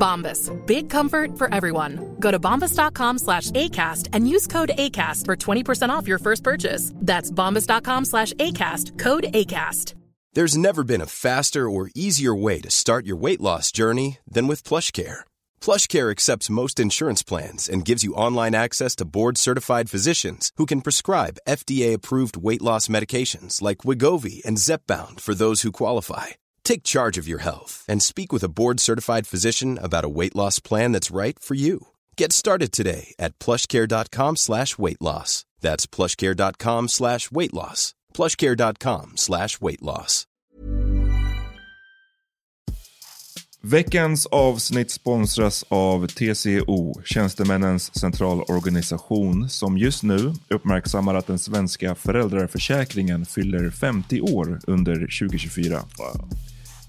Bombas. Big comfort for everyone. Go to bombas.com slash ACAST and use code ACAST for 20% off your first purchase. That's bombas.com slash ACAST. Code ACAST. There's never been a faster or easier way to start your weight loss journey than with PlushCare. PlushCare accepts most insurance plans and gives you online access to board-certified physicians who can prescribe FDA-approved weight loss medications like Wigovi and Zepbound for those who qualify. Take charge of your health and speak with a board-certified physician about a weight loss plan that's right for you. Get started today at plushcare.com slash weight loss. That's plushcare.com slash weight loss. plushcare.com slash weight loss. Veckans avsnitt sponsras av TCO, Tjänstemännens centralorganisation, som just nu uppmärksammar att den svenska föräldraförsäkringen fyller 50 år under 2024.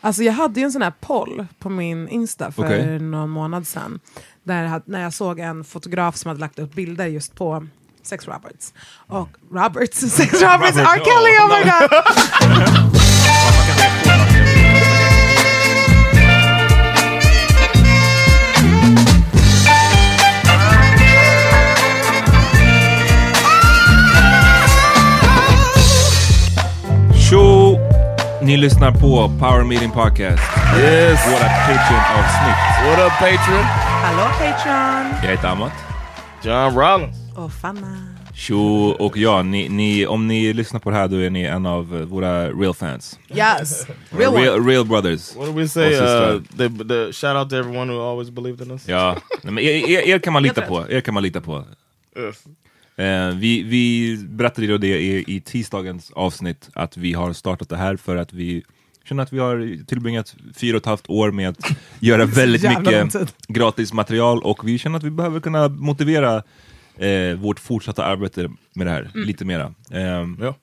Alltså jag hade ju en sån här poll på min Insta för Okej. någon månad sedan. Där när jag såg en fotograf som hade lagt upp bilder just på Sex Roberts. Och Roberts, Sex Roberts, R. Kelly, oh my god! Tjo! Ni lyssnar på Power Meeting Podcast. Yes. Våra Patreon-avsnitt. What up Patreon? Hallå Patreon! Jag heter Amat. John Rollins. Och Fanna. Tjo och ja, ni, ni, om ni lyssnar på det här då är ni en av eh, våra real fans. Yes, real real, real brothers. What did we say? Uh, the, the shout out to everyone who always believed in us. Ja, Nej, men er, er, er kan man lita på. Er kan man lita på. Yes. Eh, vi, vi berättade ju det i, i tisdagens avsnitt att vi har startat det här för att vi känner att vi har tillbringat fyra och ett halvt år med att göra väldigt mycket gratis material och vi känner att vi behöver kunna motivera eh, vårt fortsatta arbete med det här lite mera. Ehm, Ja.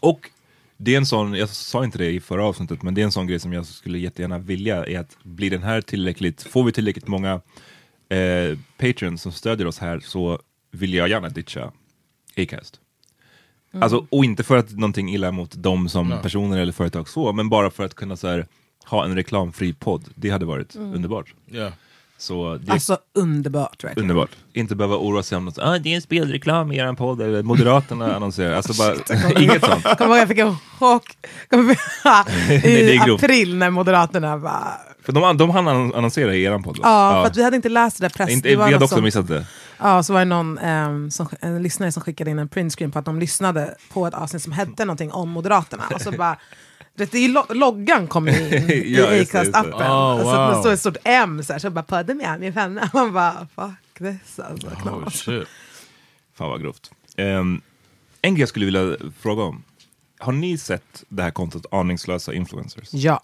och det är en sån, jag sa inte det i förra avsnittet, men det är en sån grej som jag skulle jättegärna vilja, är att blir den här tillräckligt, får vi tillräckligt många eh, patrons som stödjer oss här så vill jag gärna ditcha Acast. Alltså, och inte för att någonting illa mot dem som personer eller företag så, men bara för att kunna så här, ha en reklamfri podd. Det hade varit underbart. Yeah. Så det Alltså underbart verkligen. underbart. Inte behöva oroa sig om något, ah, det är en spelreklam i er podd, eller Moderaterna annonserar. Alltså bara, inget sånt. Kommer ihåg jag fick en chock Nej, i april när Moderaterna bara... För de, de hann annonsera i eran podd va? Ja, för att vi hade inte läst det där press... Inte, det vi hade också som- missat det. Ja, så var det någon ehm, som, en lyssnare som skickade in en printscreen på att de lyssnade på ett avsnitt som hette någonting om Moderaterna. Och så bara det är lo loggan kommer in i Ja. Acast-appen. Oh, alltså, wow. Det står ett stort M så här, så bara podden med min vänner. Man bara fuck this alltså. Oh shit. Fan vad grovt. Ehm, en grej jag skulle vilja fråga om. Har ni sett det här kontot Aningslösa influencers? Ja.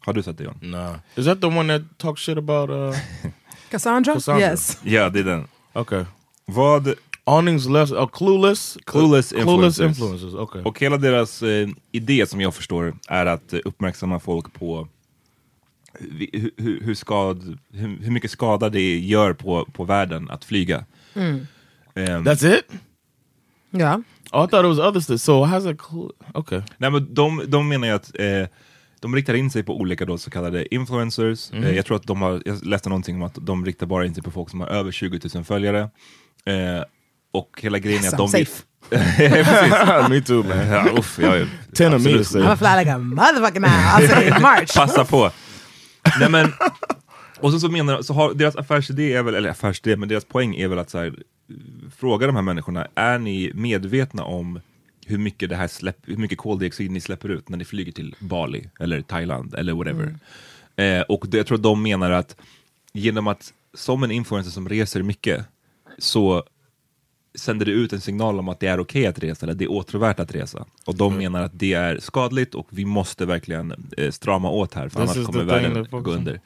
Har du sett det John? Nah. Is that the one that talks shit about uh Cassandra? Cassandra. Yes. Ja, det är den. Okay. Vad, Awnings less uh, clueless? Clueless Clueless influencers. influencers, okay. och hela deras eh, idé som jag förstår är att eh, uppmärksamma folk på hur, hur, hur, skad, hur, hur mycket skada det gör på, på världen att flyga. Ehm, That's it? Ja. Oh, I thought it was other stuff. So how's it cool? Okay. Nej, men de, de menar ju att eh, de riktar in sig på olika då, så kallade influencers. Mhm. Eh, jag tror att de har, jag läste någonting om att de riktar bara in sig på folk som har över 20 000 följare. Eh, och hela grejen är att de Sounds vill... safe. Me too, man. Ja, uff, jag är, Ten of me to say. I'm a fly like a motherfucker now. March. Passa på! Nej, men, och så, så menar så har deras affärsidé är väl, eller affärsidé, men deras poäng är väl att så här, fråga de här människorna, är ni medvetna om hur mycket, det här släpp, hur mycket koldioxid ni släpper ut när ni flyger till Bali eller Thailand eller whatever? Eh, och det, jag tror att de menar att genom att som en influencer som reser mycket så sänder det ut en signal om att det är okej att resa, eller det är åtråvärt att resa. Och de menar att det är skadligt och vi måste verkligen eh, strama åt här, för This annars kommer världen gå under.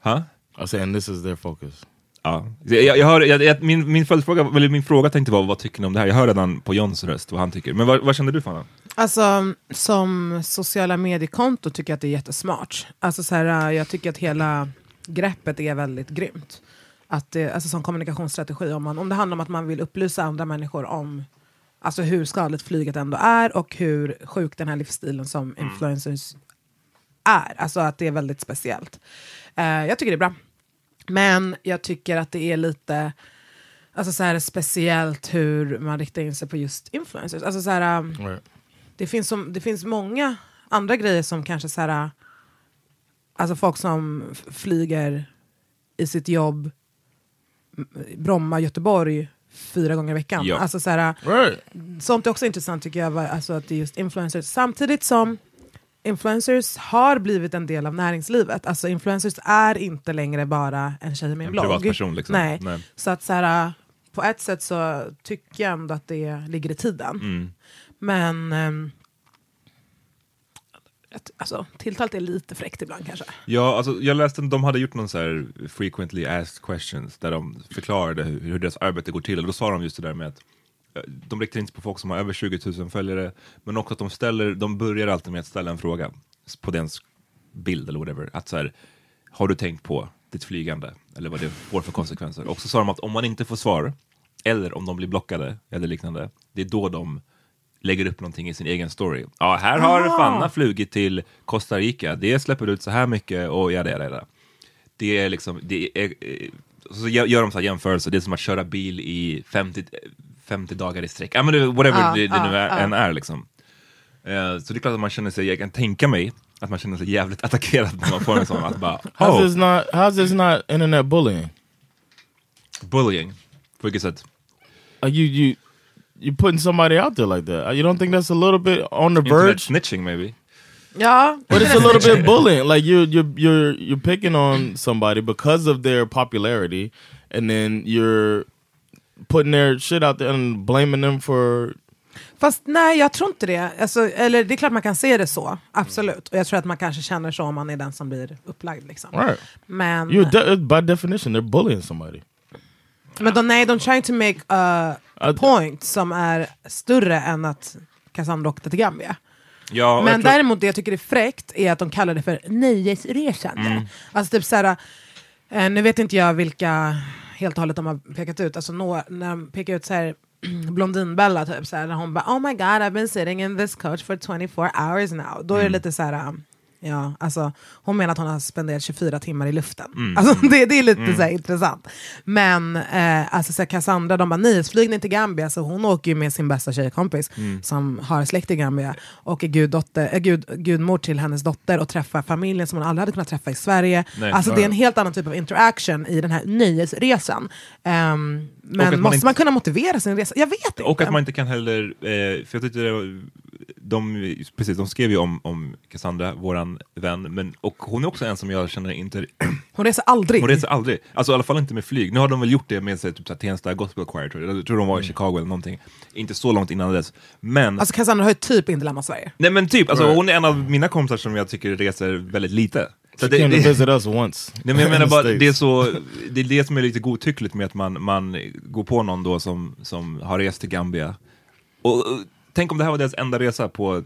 Ha? I'm saying this is their focus. Ja. Jag, jag hör, jag, jag, min, min följdfråga, eller min fråga tänkte vara, vad tycker ni om det här? Jag hör redan på Johns röst vad han tycker. Men vad, vad känner du Fanna? Alltså som sociala mediekonto tycker jag att det är jättesmart. Alltså så här, jag tycker att hela greppet är väldigt grymt. Att det, alltså som kommunikationsstrategi, om, man, om det handlar om att man vill upplysa andra människor om alltså hur skadligt flyget ändå är och hur sjuk den här livsstilen som influencers är. Alltså att det är väldigt speciellt. Eh, jag tycker det är bra. Men jag tycker att det är lite alltså så här, speciellt hur man riktar in sig på just influencers. Alltså så här, um, Right. det, finns som, det finns många andra grejer som kanske så här, alltså folk som flyger i sitt jobb Bromma, Göteborg fyra gånger i veckan. Ja. Alltså så här, Right. sånt är också intressant tycker jag, alltså att det är just influencers. Samtidigt som influencers har blivit en del av näringslivet. Alltså influencers är inte längre bara en tjej med en, En blogg. liksom. Nej. Nej. Så att så här, på ett sätt så tycker jag ändå att det ligger i tiden. Mm. Men ehm, alltså, tilltalet är lite fräckt ibland kanske. Ja, alltså, jag läste att de hade gjort någon så här frequently asked questions där de förklarade hur, hur deras arbete går till. Och då sa de just det där med att de riktar in sig på folk som har över 20 000 följare, men också att de ställer, de börjar alltid med att ställa en fråga på dens bild eller whatever. Att så här, har du tänkt på ditt flygande? Eller vad det får för konsekvenser? Och så sa de att om man inte får svar, eller om de blir blockade eller liknande, det är då de lägger upp någonting i sin egen story. Ja, här har Ah. Fanna flugit till Costa Rica, det släpper ut så här mycket och ja, det, det, det är liksom, det är, eh, så gör de så här jämförelser, det är som att köra bil i 50, 50 dagar i sträck, ja men det, whatever Ja, det, det ja, nu är, än är liksom. Eh, så det är klart att man känner sig, jag kan tänka mig att man känner sig jävligt attackerad när man får en sån, att bara, How's oh, this not? How's this not internet bullying? bullying. På vilket sätt? Uh, you you you putting somebody out there like that? Uh, You don't think that's a little bit on the Internet verge? snitching maybe? Ja, But it's a little bit bullying. Like you're you're you're you're picking on somebody because of their popularity, and then you're putting their shit out there and blaming them for. Fast nej, jag tror inte det. Alltså, eller det är klart man kan se det så, absolut. Och jag tror att man kanske känner så om man är den som blir upplagd. Liksom. Right. Men, de- by definition they're bullying somebody. men de, nej, de trying to make a point som är större än att Cassandra åkte till Gambia. Ja, Men tror- däremot det jag tycker är fräckt är att de kallar det för nöjesresande. Mm. Alltså typ såhär, eh, nu vet inte jag vilka helt och hållet de har pekat ut, alltså nå, när de pekar ut såhär Blondinbella typ såhär, när hon bara oh my god I've been sitting in this coach for 24 hours now. Då är det Mm. lite såhär, ja alltså hon menar att hon har spenderat 24 timmar i luften. Mm. Alltså det, det är lite såhär intressant. Men eh, alltså såhär, Cassandra, de bara nyhetsflygning till Gambia, så hon åker ju med sin bästa tjejkompis Mm. som har släkt i Gambia och är guddotter, äh, gud, gudmor till hennes dotter och träffar familjen som hon aldrig hade kunnat träffa i Sverige. Nej. alltså det är en helt annan typ av interaction i den här nöjesresan. Ehm, men man måste inte- man kunna motivera sin resa? Jag vet inte. Och att man inte kan heller, eh, för jag tyckte det de, precis, de skrev ju om, om Cassandra, våran vän, men, och hon är också en som jag känner inte... Hon reser aldrig. hon reser aldrig, alltså i alla fall inte med flyg. Nu har de väl gjort det med sig, typ så här, Tensta Gospel Choir, tror jag. jag tror de var i Chicago eller någonting. Inte så långt innan dess. Men, Alltså Cassandra har ju typ inte lämnat Sverige. nej men typ, alltså, hon är en av mina kompisar som jag tycker reser väldigt lite. Så She det, came to visit us once. Nej, men jag menar bara, det är, så, det är det som är lite godtyckligt med att man, man går på någon då som, som har rest till Gambia. Och, och tänk om det här var deras enda resa på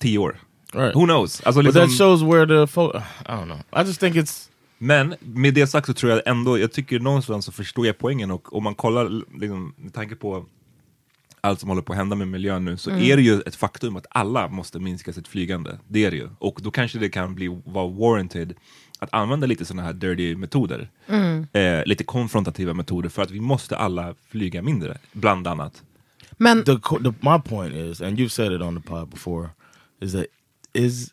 tio år. Right. Who knows? Alltså, But liksom, that shows where the. I don't know. I just think it's. men med det sagt så tror jag ändå, jag tycker någonstans så förstår jag poängen och om man kollar liksom, med tanke på allt som håller på att hända med miljön nu så är det ju ett faktum att alla måste minska sitt flygande. Det är det ju. Och då kanske det kan bli vara warranted att använda lite sådana här dirty metoder. Eh, lite konfrontativa metoder för att vi måste alla flyga mindre, bland annat. Men The, the my point is, and you've said it on the pod before, is that is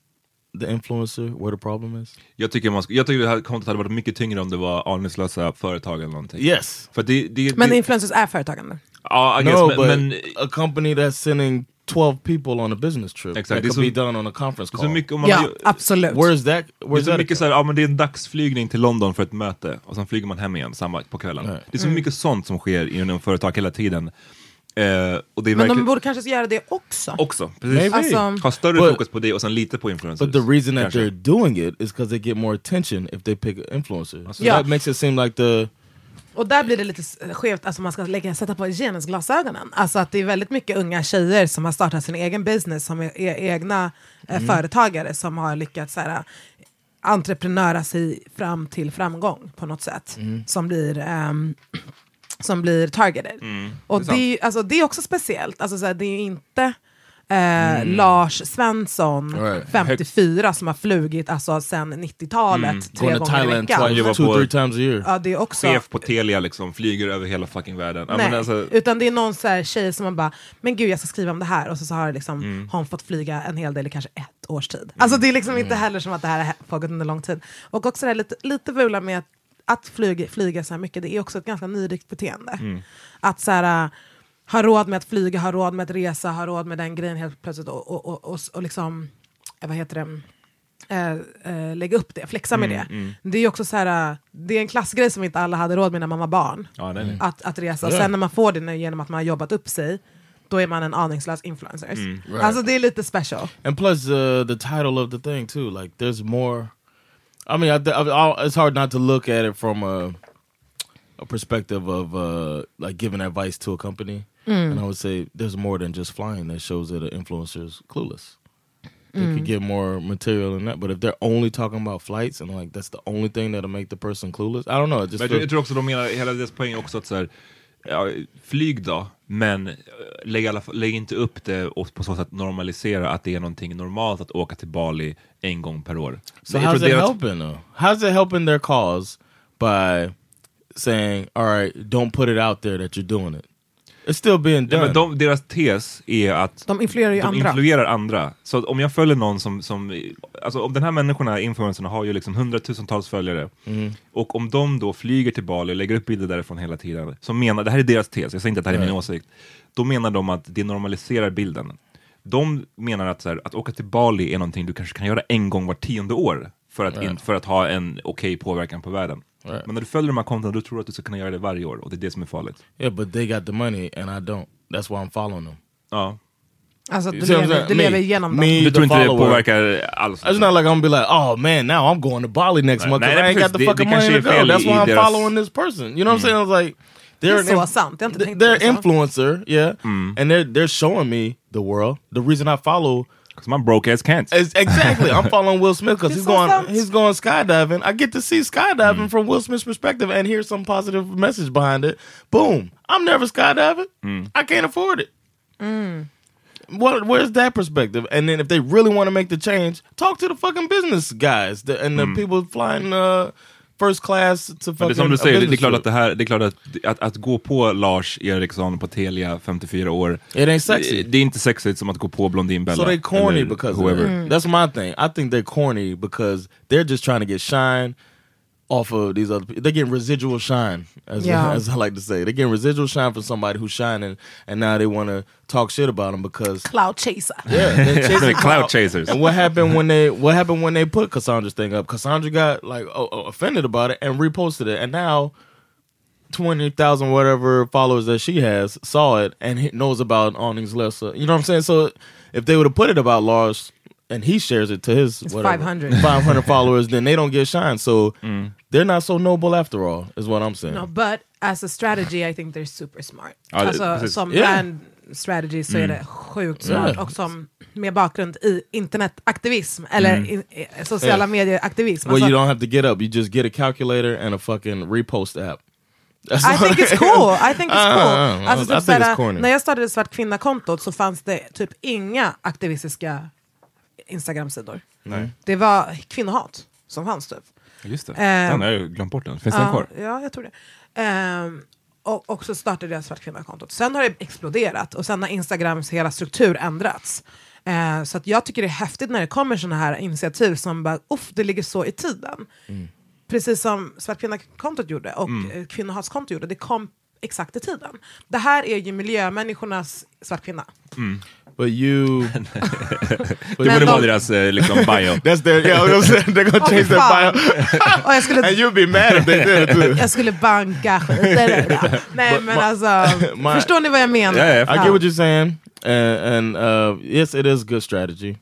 the influencer where the problem is? Jag tycker, man, jag tycker det här kontot hade varit mycket tyngre om det var aningslösa företag eller någonting. Yes. För det, det, men det, influencers är företagande. Ja, I guess, No, men, but men a company that's sending 12 people on a business trip Exakt, that could så- be done on a conference så call. mycket om man, Ja, absolut. Where's that? Det är Where's så that? mycket så här, ja men det är en dagsflygning till London för ett möte och sen flyger man hem igen samma på kvällen. Nej. Det är så mycket sånt som sker inom företag hela tiden. Eh, och det är Men de borde kanske göra det också. också, precis. Maybe. Alltså, Ha större But- fokus på det och sen lite på influencers. But the reason that kanske. they're doing it is because they get more attention if they pick influencers. So Yeah. that makes it seem like the och där blir det lite s- skevt, alltså man ska lägga, sätta på genusglasögonen. Alltså att det är väldigt mycket unga tjejer som har startat sin egen business, som är, är egna eh, företagare som har lyckats så här, entreprenöra sig fram till framgång på något sätt. Som blir ehm, som blir targeted. och det är det är, alltså, det är också speciellt, alltså, så här, det är inte eh, Lars Svensson, Right. 54, som har flugit alltså, sen 90-talet tre going gånger i veckan. two, three times a year. Ja, det är också... Chef på Telia liksom, flyger över hela fucking världen. Nej, alltså, utan det är någon så här tjej som man bara, men gud jag ska skriva om det här och så, så har, liksom, Mm. har hon fått flyga en hel del i kanske ett års tid. Alltså det är liksom inte heller som att det här har pågått under lång tid. Och också det här lite, lite vula med att, att flyga, flyga så här mycket, det är också ett ganska nyrikt beteende. Mm. Att så här, äh, ha råd med att flyga, ha råd med att resa, ha råd med den grejen helt plötsligt och, och, och, och, och liksom, eh, vad heter det? eh, lägga upp det, flexa med Mm, det. Det är ju också så här, det är en klassgrej som inte alla hade råd med när man var barn. ja, nej. Att, att resa. Och sen när man får det genom att man har jobbat upp sig, då är man en aningslös influencer. Mm. Alltså det är lite special. And plus, uh, the title of the thing too. Like, there's more. I mean, I, I, I, it's hard not to look at it from a, a perspective of uh, like giving advice to a company. And I would say there's more than just flying that shows that an influencer's clueless. They could get more material than that. But if they're only talking about flights and like that's the only thing that'll make the person clueless, I don't know. Just Men jag, jag tror också de menar, hela deras poäng är också att så här, ja, flyg då, men eh, lägg, alla lägg inte upp det och på så sätt normalisera att det är någonting normalt att åka till Bali en gång per år. So how's it helping though? How's it helping their cause by saying, "All right, don't put it out there that you're doing it"? It's still being Ja, done. men de, deras tes är att De influerar ju de andra. influerar andra. Så om jag följer någon som, som alltså om den här människorna, influencerna, har ju liksom hundratusentals följare. Och om de då flyger till Bali och lägger upp bilder därifrån hela tiden, som menar, det här är deras tes, jag säger inte att det här är min åsikt, då menar de att det normaliserar bilden. De menar att, så här, att åka till Bali är någonting du kanske kan göra en gång var tionde år för att, in, för att ha en okej påverkan på världen. Right. Men när du följer de här kontona, då tror du att du ska kunna göra det varje år och det är det som är farligt. yeah, but they got the money and I don't. That's why I'm following them. Ja. Alltså att du lever, du Me- lever igenom me- dem. Du tror the inte det follower. påverkar alls? It's not like I'm gonna be like, oh man, now I'm going to Bali next Right. month 'cause Nej, I ain't got the fucking money to go. That's why I'm following this person. You know what I'm saying? I was like, Det they're är an så inf- sant, jag har inte th- tänkt på they're influencer, yeah, and they're they're showing me the world. The reason I follow Because my broke ass can't. exactly I'm following Will Smith because It's he's going sant. he's going skydiving. I get to see skydiving mm. from Will Smith's perspective and hear some positive message behind it. Boom! I'm never skydiving. Mm. I can't afford it. What? Where's that perspective? And then if they really want to make the change, talk to the fucking business guys the, and the mm. people flying uh, first class to Men fucking. det är som du säger, det är klart att det här, det är klart att, att, att gå på Lars Eriksson på Telia, 54 år, It ain't sexy. det, det är inte sexigt som att gå på Blondinbella. So they corny because whoever. that. That's my thing. I think they're corny because they're just trying to get shine. Off of these other people. They're getting residual shine, as, Yeah. as I like to say. They're getting residual shine from somebody who's shining, and now they want to talk shit about them because Cloud chaser. yeah, they're chasing Cloud chasers. And what happened when they what happened when they put Cassandra's thing up? Cassandra got like oh, oh, offended about it and reposted it, and now twenty thousand whatever followers that she has saw it and knows about awnings lesser. You know what I'm saying? So if they would have put it about Lars and he shares it to his It's whatever, 500. 500 followers, then they don't get shine. So they're not so noble after all, is what I'm saying. No, but as a strategy I think they're super smart. Ja, det- alltså, precis. som Yeah. brand strategy så är det sjukt smart. Yeah. Och som med bakgrund i internetaktivism eller i, i, sociala Yeah. medier-aktivism. Well, Alltså, you don't have to get up. You just get a calculator and a fucking repost app. That's I think it it's cool. I think it's Uh, cool. uh, uh, Alltså, I typ think it's såhär, corny. när jag startade Svart kvinna-kontot så fanns det typ inga aktivistiska Instagram-sidor. Det var kvinnohat som fanns typ. Just det. Ehm, den har jag ju glömt bort den. Finns den Ja, kvar? Ja, jag tror det. Ehm, och, och så startade jag Svart kvinna-kontot. Sen har det exploderat och sen har Instagrams hela struktur ändrats. Eh, så att jag tycker det är häftigt när det kommer såna här initiativ som bara, uff, det ligger så i tiden. Precis som Svart kvinna-kontot gjorde och mm. kvinnohatskontot gjorde, det kom exakt i tiden. Det här är ju miljömänniskornas Svart kvinna. But you, Det borde de- vara deras eh, liksom, bio. that's their yeah. They're gonna change their bio, och jag skulle, and you'd be mad if they did it too. jag skulle banka skiten. Nej men alltså, my- förstår ni vad jag menar? Ja, jag I get what you're saying, and, and uh, yes, it is good strategy.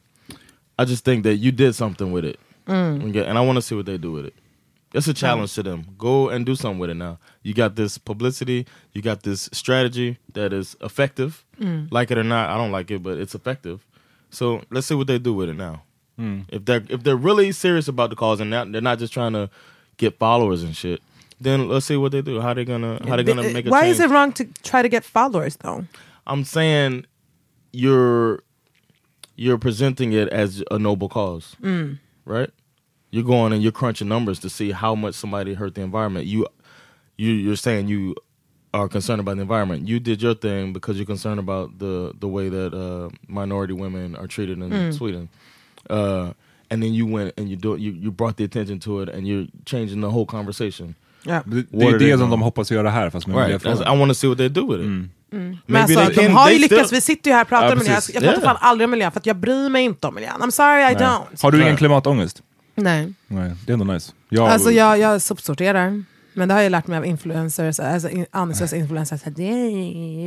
I just think that you did something with it, Okay, and I want to see what they do with it. It's a challenge to them. Go and do something with it now. You got this publicity, you got this strategy that is effective. Mm. Like it or not, I don't like it, but it's effective. So let's see what they do with it now. Hmm. If they're if they're really serious about the cause and not, they're not just trying to get followers and shit, then let's see what they do. How they gonna how they gonna make a Why change. is it wrong to try to get followers though? I'm saying you're you're presenting it as a noble cause, mm. right? You're going and you're crunching numbers to see how much somebody hurt the environment. You you you're saying you are concerned about the environment. You did your thing because you're concerned about the the way that uh, minority women are treated in Sweden. Uh, and then you went and you do you you brought the attention to it and you're changing the whole conversation. Ja. Det, det är det som de hoppas göra här, fast med Right. I want to see what they do with it. Men Maybe alltså, they de can- har ju they lyckats, still- vi sitter ju här och pratar Ja, om miljö. precis. Jag pratar Yeah. fan aldrig om miljön för att jag bryr mig inte om miljön. I'm sorry I don't. Har du ingen Right. klimatångest? Nej. Nej, det är ändå nice. Jag, Alltså jag, jag sopsorterar. Men det har jag lärt mig av influencers, alltså in- influencers, att det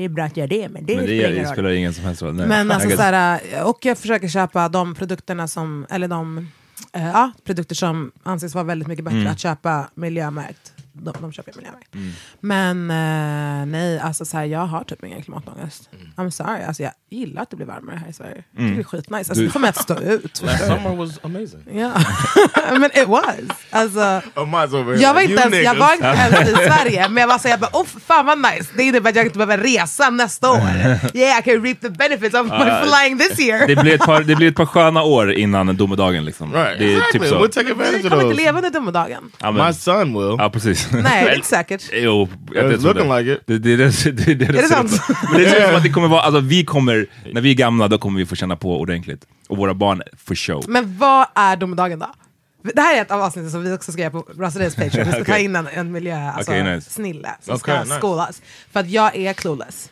är bra att göra det, men det, men det, det spelar ingen som helst roll. Nej. Men alltså I guess- såhär, och jag försöker köpa de produkterna som, eller de eh, ja, produkter som anses vara väldigt mycket bättre att köpa miljömärkt. De, de köper jag miljömärkt. Men eh, nej, alltså såhär, jag har typ ingen klimatångest. I'm sorry, alltså, jag gillar att det blir varmare här i Sverige. Jag tycker det är skitnice, alltså, Du- det får mig att stå ut. Last summer was amazing. Ja, men it was. Alltså, Oh, mine's over here. jag var, inte ens, jag var inte ens i Sverige, men jag var såhär, oh, fan vad nice. Det innebär att jag inte behöver resa nästa år. Yeah, I can reap the benefits of my flying this year. det, blir ett par, det blir ett par sköna år innan domedagen. Liksom. Right, Det är exactly. typ så. We'll take advantage Jag of kommer inte those. leva under domedagen. My son will. ja, precis. Nej, det är inte säkert. Jo, jag inte looking det. like it. Det, det, det, det, det, det, Är det sant? Men det ut som att det kommer vara, alltså vi kommer, när vi är gamla då kommer vi få känna på ordentligt. Och våra barn for show. Men vad är domedagen då? Det här är ett av avsnitten som vi också ska göra på Brasiliens Patreon. Vi ska ta Okej. in en, en miljö, alltså, Okej, nice. snille som Okej, ska nice. skolas. För att jag är clueless.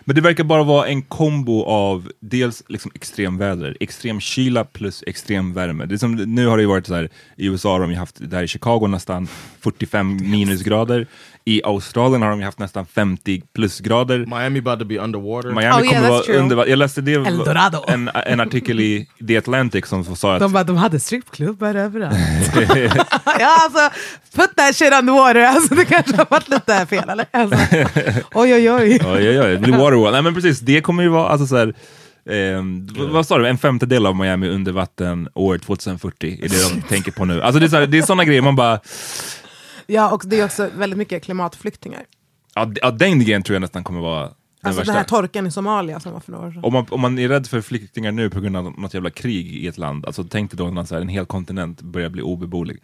Men det verkar bara vara en kombo av dels liksom extremväder, extrem kyla plus extrem värme. Det som, nu har det ju varit så här, i USA har de ju haft, där i Chicago nästan 45 minusgrader. I Australien har de haft nästan 50 plusgrader. Miami about to be underwater. Miami Oh, yeah, kommer vara true. under, Jag läste det, en, en artikel i The Atlantic som sa att De bara, de hade strippklubbar överallt. ja, alltså, put that shit on the water. Alltså, det kanske har varit lite fel, eller? Alltså, oj, oj, oj. Oj, oj, oj, Waterworld. Nej men precis, det kommer ju vara, alltså så här, v- vad sa du, en femtedel av Miami under vatten år 2040 är det de tänker på nu. Alltså det är, så här, det är sådana grejer man bara, Ja, och det är också väldigt mycket klimatflyktingar. ja, ja den grejen tror jag nästan kommer vara den Alltså värsta. den här torken i Somalia som var för några år sedan. om, man, om man är rädd för flyktingar nu på grund av något jävla krig i ett land, alltså tänk dig då när en hel kontinent börjar bli obeboelig.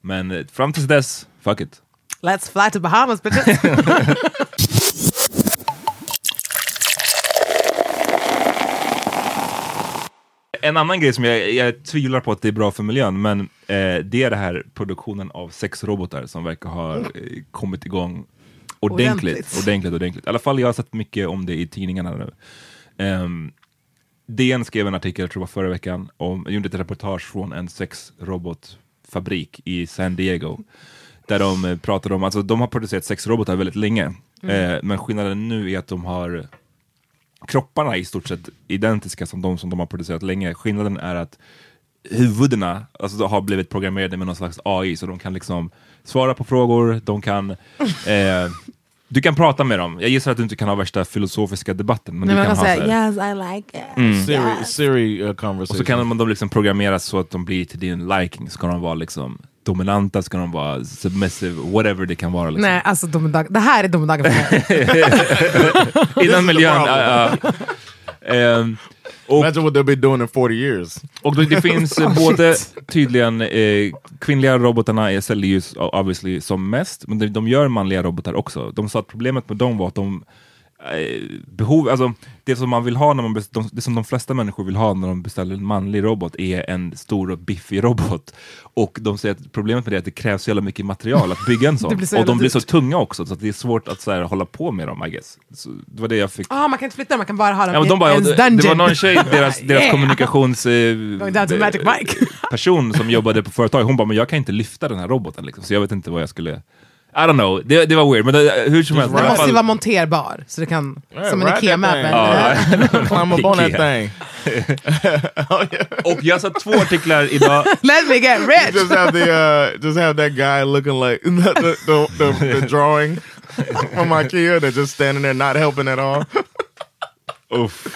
Men eh, fram tills dess, fuck it. Let's fly to Bahamas bitches. En annan grej som jag, jag tvivlar på att det är bra för miljön, men Eh, det är det här produktionen av sexrobotar som verkar ha eh, kommit igång ordentligt. Ordentligt. ordentligt. Ordentligt, I alla fall jag har sett mycket om det i tidningarna nu. Um, DN skrev en artikel, jag tror det var förra veckan, om, gjorde ett reportage från en sexrobotfabrik i San Diego. Där de eh, pratade om, alltså de har producerat sexrobotar väldigt länge, Mm. eh, men skillnaden nu är att de har kropparna är i stort sett identiska som de som de har producerat länge. Skillnaden är att huvudena alltså, har blivit programmerade med någon slags AI, så de kan liksom svara på frågor, de kan eh, du kan prata med dem. Jag gissar att du inte kan ha värsta filosofiska debatten, men Nej, du men kan kan ha säga yes I like it. Mm. Siri, Siri uh, och conversation. så kan man de liksom programmeras så att de blir till din liking. Ska de vara liksom dominanta, ska de vara submissive, whatever det kan vara. Liksom. Nej, alltså domedag. det här är domedagen för mig. Innan miljön. och, Imagine what they'll be doing in 40 years. och då, det finns eh, både tydligen eh, kvinnliga robotarna är säljer ju obviously som mest, men de, de gör manliga robotar också. De sa att problemet med dem var att de behov, alltså det som man vill ha när man de, det som de flesta människor vill ha när de beställer en manlig robot är en stor och biffig robot. Och de säger att problemet med det är att det krävs så jävla mycket material att bygga en sån. Och de blir så tunga också, så att det är svårt att så här, hålla på med dem I guess. Så det var det jag fick Ah, man kan inte flytta dem, man kan bara ha dem Ja, i de bara, ens dungeon. det var någon tjej, deras, deras Yeah. kommunikations... Eh, Mike. person som jobbade på företaget, hon bara, men jag kan inte lyfta den här roboten liksom, så jag vet inte vad jag skulle... I don't know, det, det var weird, men det, hur som helst. i Den alla måste ju fall- vara monterbar, så det kan, Yeah, som en IKEA-möbel. Climb up on that thing. oh, yeah. Och jag såg två artiklar idag, Let me get rich! just have the uh, just have that guy looking like the the, the, the, the drawing from IKEA that's just standing there not helping at all. uff,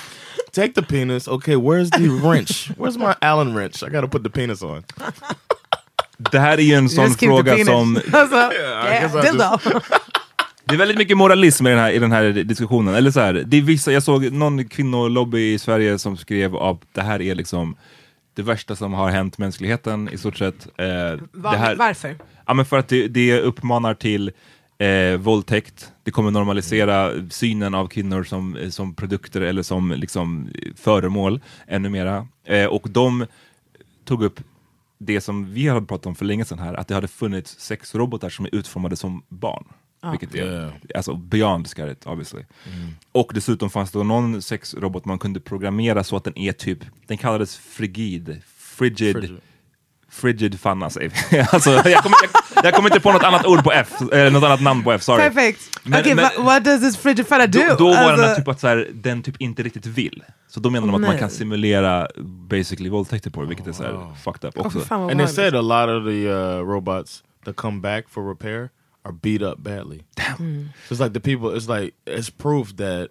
Take the penis. Okay, where's the wrench? Where's my Allen wrench? I gotta put the penis on. Det här är ju en sån fråga som... Alltså, yeah. Det är väldigt mycket moralism i den här, i den här diskussionen. Eller så här, det är vissa, jag såg någon kvinnolobby i Sverige som skrev att det här är liksom det värsta som har hänt mänskligheten i stort sett. Eh, Var, det här, Varför? Ja, men för att det, det uppmanar till eh, våldtäkt. Det kommer normalisera synen av kvinnor som, som produkter eller som liksom, föremål ännu mera. Eh, och de tog upp det som vi hade pratat om för länge sedan här, att det hade funnits sexrobotar som är utformade som barn. Vilket är Yeah. alltså beyond scaret obviously. Och dessutom fanns det någon sexrobot man kunde programmera så att den är typ, den kallades frigid, frigid, Frigid. Frigid fanna säger vi. alltså, jag, kommer, jag, jag kommer inte på något annat ord på F, eller något annat namn på F, sorry. Perfekt. Men- Okej, men- what does this frigid fella do? Då, då var Alltså, den typ att så här, den typ inte riktigt vill. Så då menar de att man kan simulera basically våldtäkter på det, vilket är så här fucked up också. vad And they said a lot of the uh, robots that come back for repair are beat up badly. Mm. So it's like the people. It's like it's proof that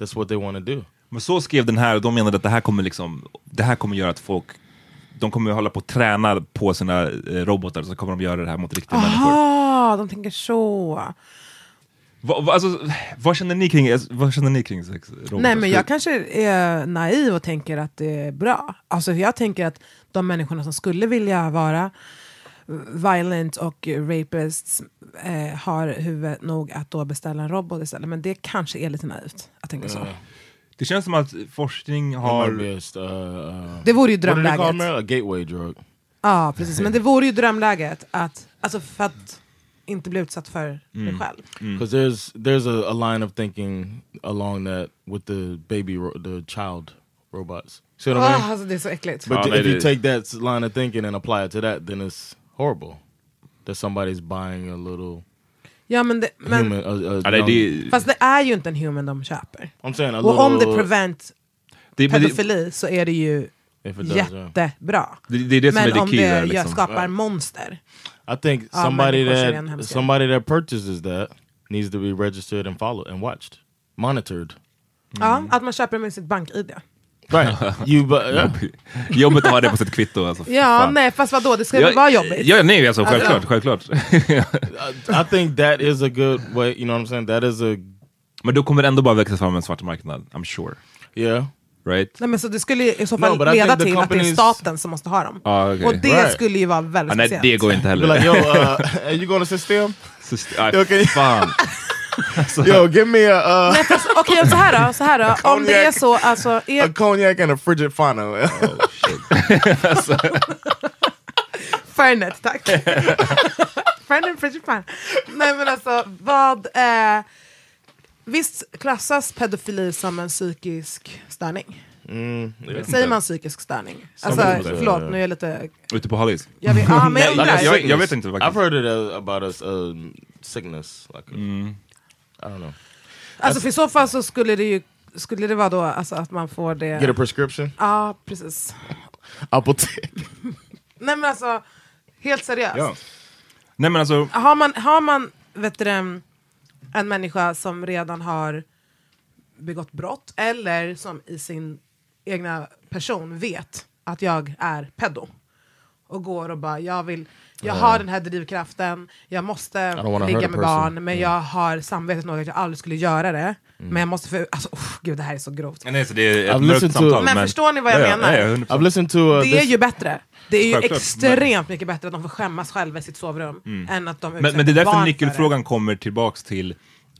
that's what they want to do. Men så skrev den här och de menade att det här kommer liksom, det här kommer göra att folk de kommer hålla på och träna på sina eh, robotar så kommer de göra det här mot riktiga människor. Aha, de tänker så. Va, va, alltså, vad känner ni kring, vad känner ni kring sexrobotar? Nej men jag kanske är naiv och tänker att det är bra. Alltså jag tänker att de människorna som skulle vilja vara violent och rapists eh, har huvud nog att då beställa en robot istället. Men det kanske är lite naivt att tänka så. Det känns som att forskning har... be a st- uh, uh, Det vore ju what drömläget. A gateway drug. Ja precis, men det vore ju drömläget att, alltså för att inte bli utsatt för dig själv. Because there's there's a, a line of thinking along that with the baby ro- the child robots. See what I mean? Ah, alltså det är så äckligt. But Oh, if you take that line of thinking and apply it to that, then it's horrible. That somebody's buying a little Ja men, det, men human. A, a Ja, det, fast det är ju inte en human de köper. I'm saying Och om det prevent det, men det, pedofili så är det ju does, yeah. jättebra. det, det är det som är Men det om key det där, gör, liksom. skapar monster. I think somebody that somebody that purchases that needs to be registered and followed and watched, monitored. Ja, att man köper med sitt bank-id. Right? you, but yeah. Jobbigt att ha det på sitt kvitto. Alltså. Ja, Fan. nej fast vadå, det ska väl vara jobbigt? Ja, nej, alltså, självklart. självklart. I think that is a good way. You know what I'm saying? That is a Men då kommer det ändå bara växa fram en svart marknad, I'm sure. yeah. Right? Nej, men så det skulle ju i så No, fall I leda till att det är companies- staten som måste ha dem. Ah, okay. Och det Right. skulle ju vara väldigt ah, nej, speciellt. det går inte heller. like, yo, uh, are you going to system? Syst- aj, Yo, can you- fan. Yo, give me a Nej, fast, Okej, så här då. Så här då. Om det är Cognac. så, alltså... uh, a Är, cognac and a frigid fano. Oh, shit. Fernet, tack. Fernet frangipane. Nej men alltså, vad... Eh, visst klassas pedofili som en psykisk störning? Mm. Säger man psykisk störning? Alltså, förlåt, nu är jag lite... Ute på Hallis? Jag vet, men jag undrar. jag, jag vet inte I've faktiskt. heard it uh, about a um, sickness. Like a, I don't know. Alltså för i så fall så skulle det ju skulle det vara då alltså, att man får det... Get a prescription. Ja, precis. Apotek. Nej men alltså, helt seriöst. Ja. Nej men alltså, Har man, har man vet du, en människa som redan har begått brott eller som i sin egna person vet att jag är pedo och går och bara, jag vill jag har den här drivkraften, jag måste ligga med barn men jag har samvetet nog att jag aldrig skulle göra det. Men jag måste för, alltså, uff, gud det här är så grovt. nej, så det är ett mörkt listened to- samtal. Men förstår ni vad jag ja, ja, menar? Ja, ja, 100%. I've listened to uh, Det är ju bättre. Det är ju Självklart, extremt mycket bättre att de får skämmas själva i sitt sovrum än att de men, men det är därför för nyckelfrågan kommer tillbaks till,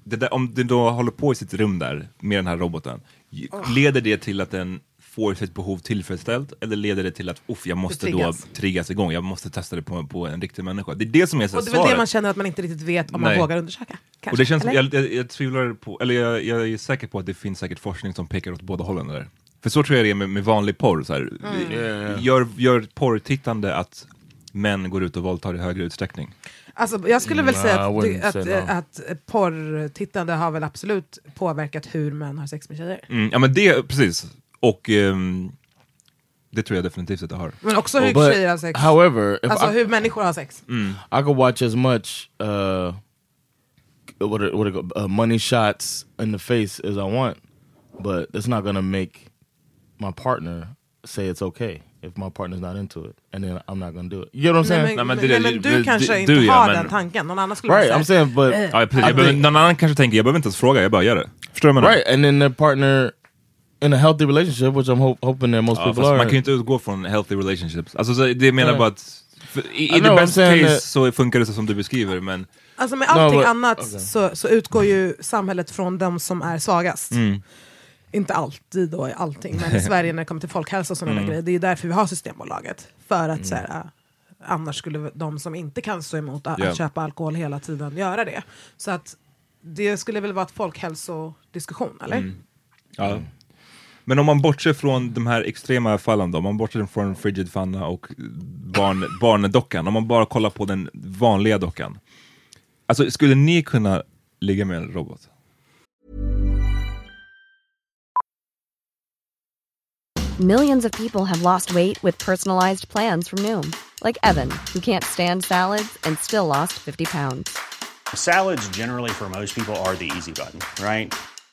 det där, om du då håller på i sitt rum där med den här roboten, j- leder det till att den får sitt behov tillfredsställt eller leder det till att uff, jag måste då triggas. triggas igång, jag måste testa det på, på en riktig människa. Det är det som är så Och det är väl det man känner att man inte riktigt vet om man Nej. vågar undersöka. Kanske. Och det känns, Eller? jag, jag, jag tvivlar på, eller jag, jag är säker på att det finns säkert forskning som pekar åt båda hållen där. För så tror jag det är med, med vanlig porr. Så här. Mm. Gör, gör porrtittande att män går ut och våldtar i högre utsträckning. Alltså, jag skulle väl Mm, säga att, wouldn't att, att, att porrtittande har väl absolut påverkat hur män har sex med tjejer. Mm, ja men det, precis. Och ehm, det tror jag definitivt att det har. Men också hur But, tjejer har sex. however, alltså I, hur människor har sex. I could watch as much uh, what it, what go- uh, money shots in the face as I want, but it's not gonna make my partner say it's okay if my partner's not into it, and then I'm not gonna do it. You get what I'm saying? Nej, men, men men, det- nej, men det- du kanske det- inte du, ja, har men- den tanken, någon annan skulle right, säga. I'm saying, but. Ja, precis. I Jag behöver, någon annan kanske tänker, jag behöver inte ens fråga, jag bara gör det. Förstår du vad jag menar? right, and then their partner in a healthy relationship, which I'm ho- hoping that most Ja, people are. man kan ju inte utgå från healthy relationships. Alltså, så, det menar bara att i, the best case that- så funkar det så som du beskriver, men Alltså med allting but- annat okay. så, så utgår ju samhället från de som är svagast. Mm. Inte alltid då i allting, men i Sverige när det kommer till folkhälsa och sådana Mm. där grejer. Det är ju därför vi har Systembolaget. För att så här, äh, annars skulle de som inte kan stå emot att, att köpa alkohol hela tiden göra det. Så att det skulle väl vara ett folkhälsodiskussion, eller? Mm. Ja. Men om man bortser från de här extrema fallen då, om man bortser från Frigid Fanna och barn, barndockan, om man bara kollar på den vanliga dockan. Alltså skulle ni kunna ligga med en robot? Millions of people have lost weight with personalized plans from Noom, like Evan, who can't stand salads and still lost 50 pounds. Salads, generally, for most people, are the easy button, right?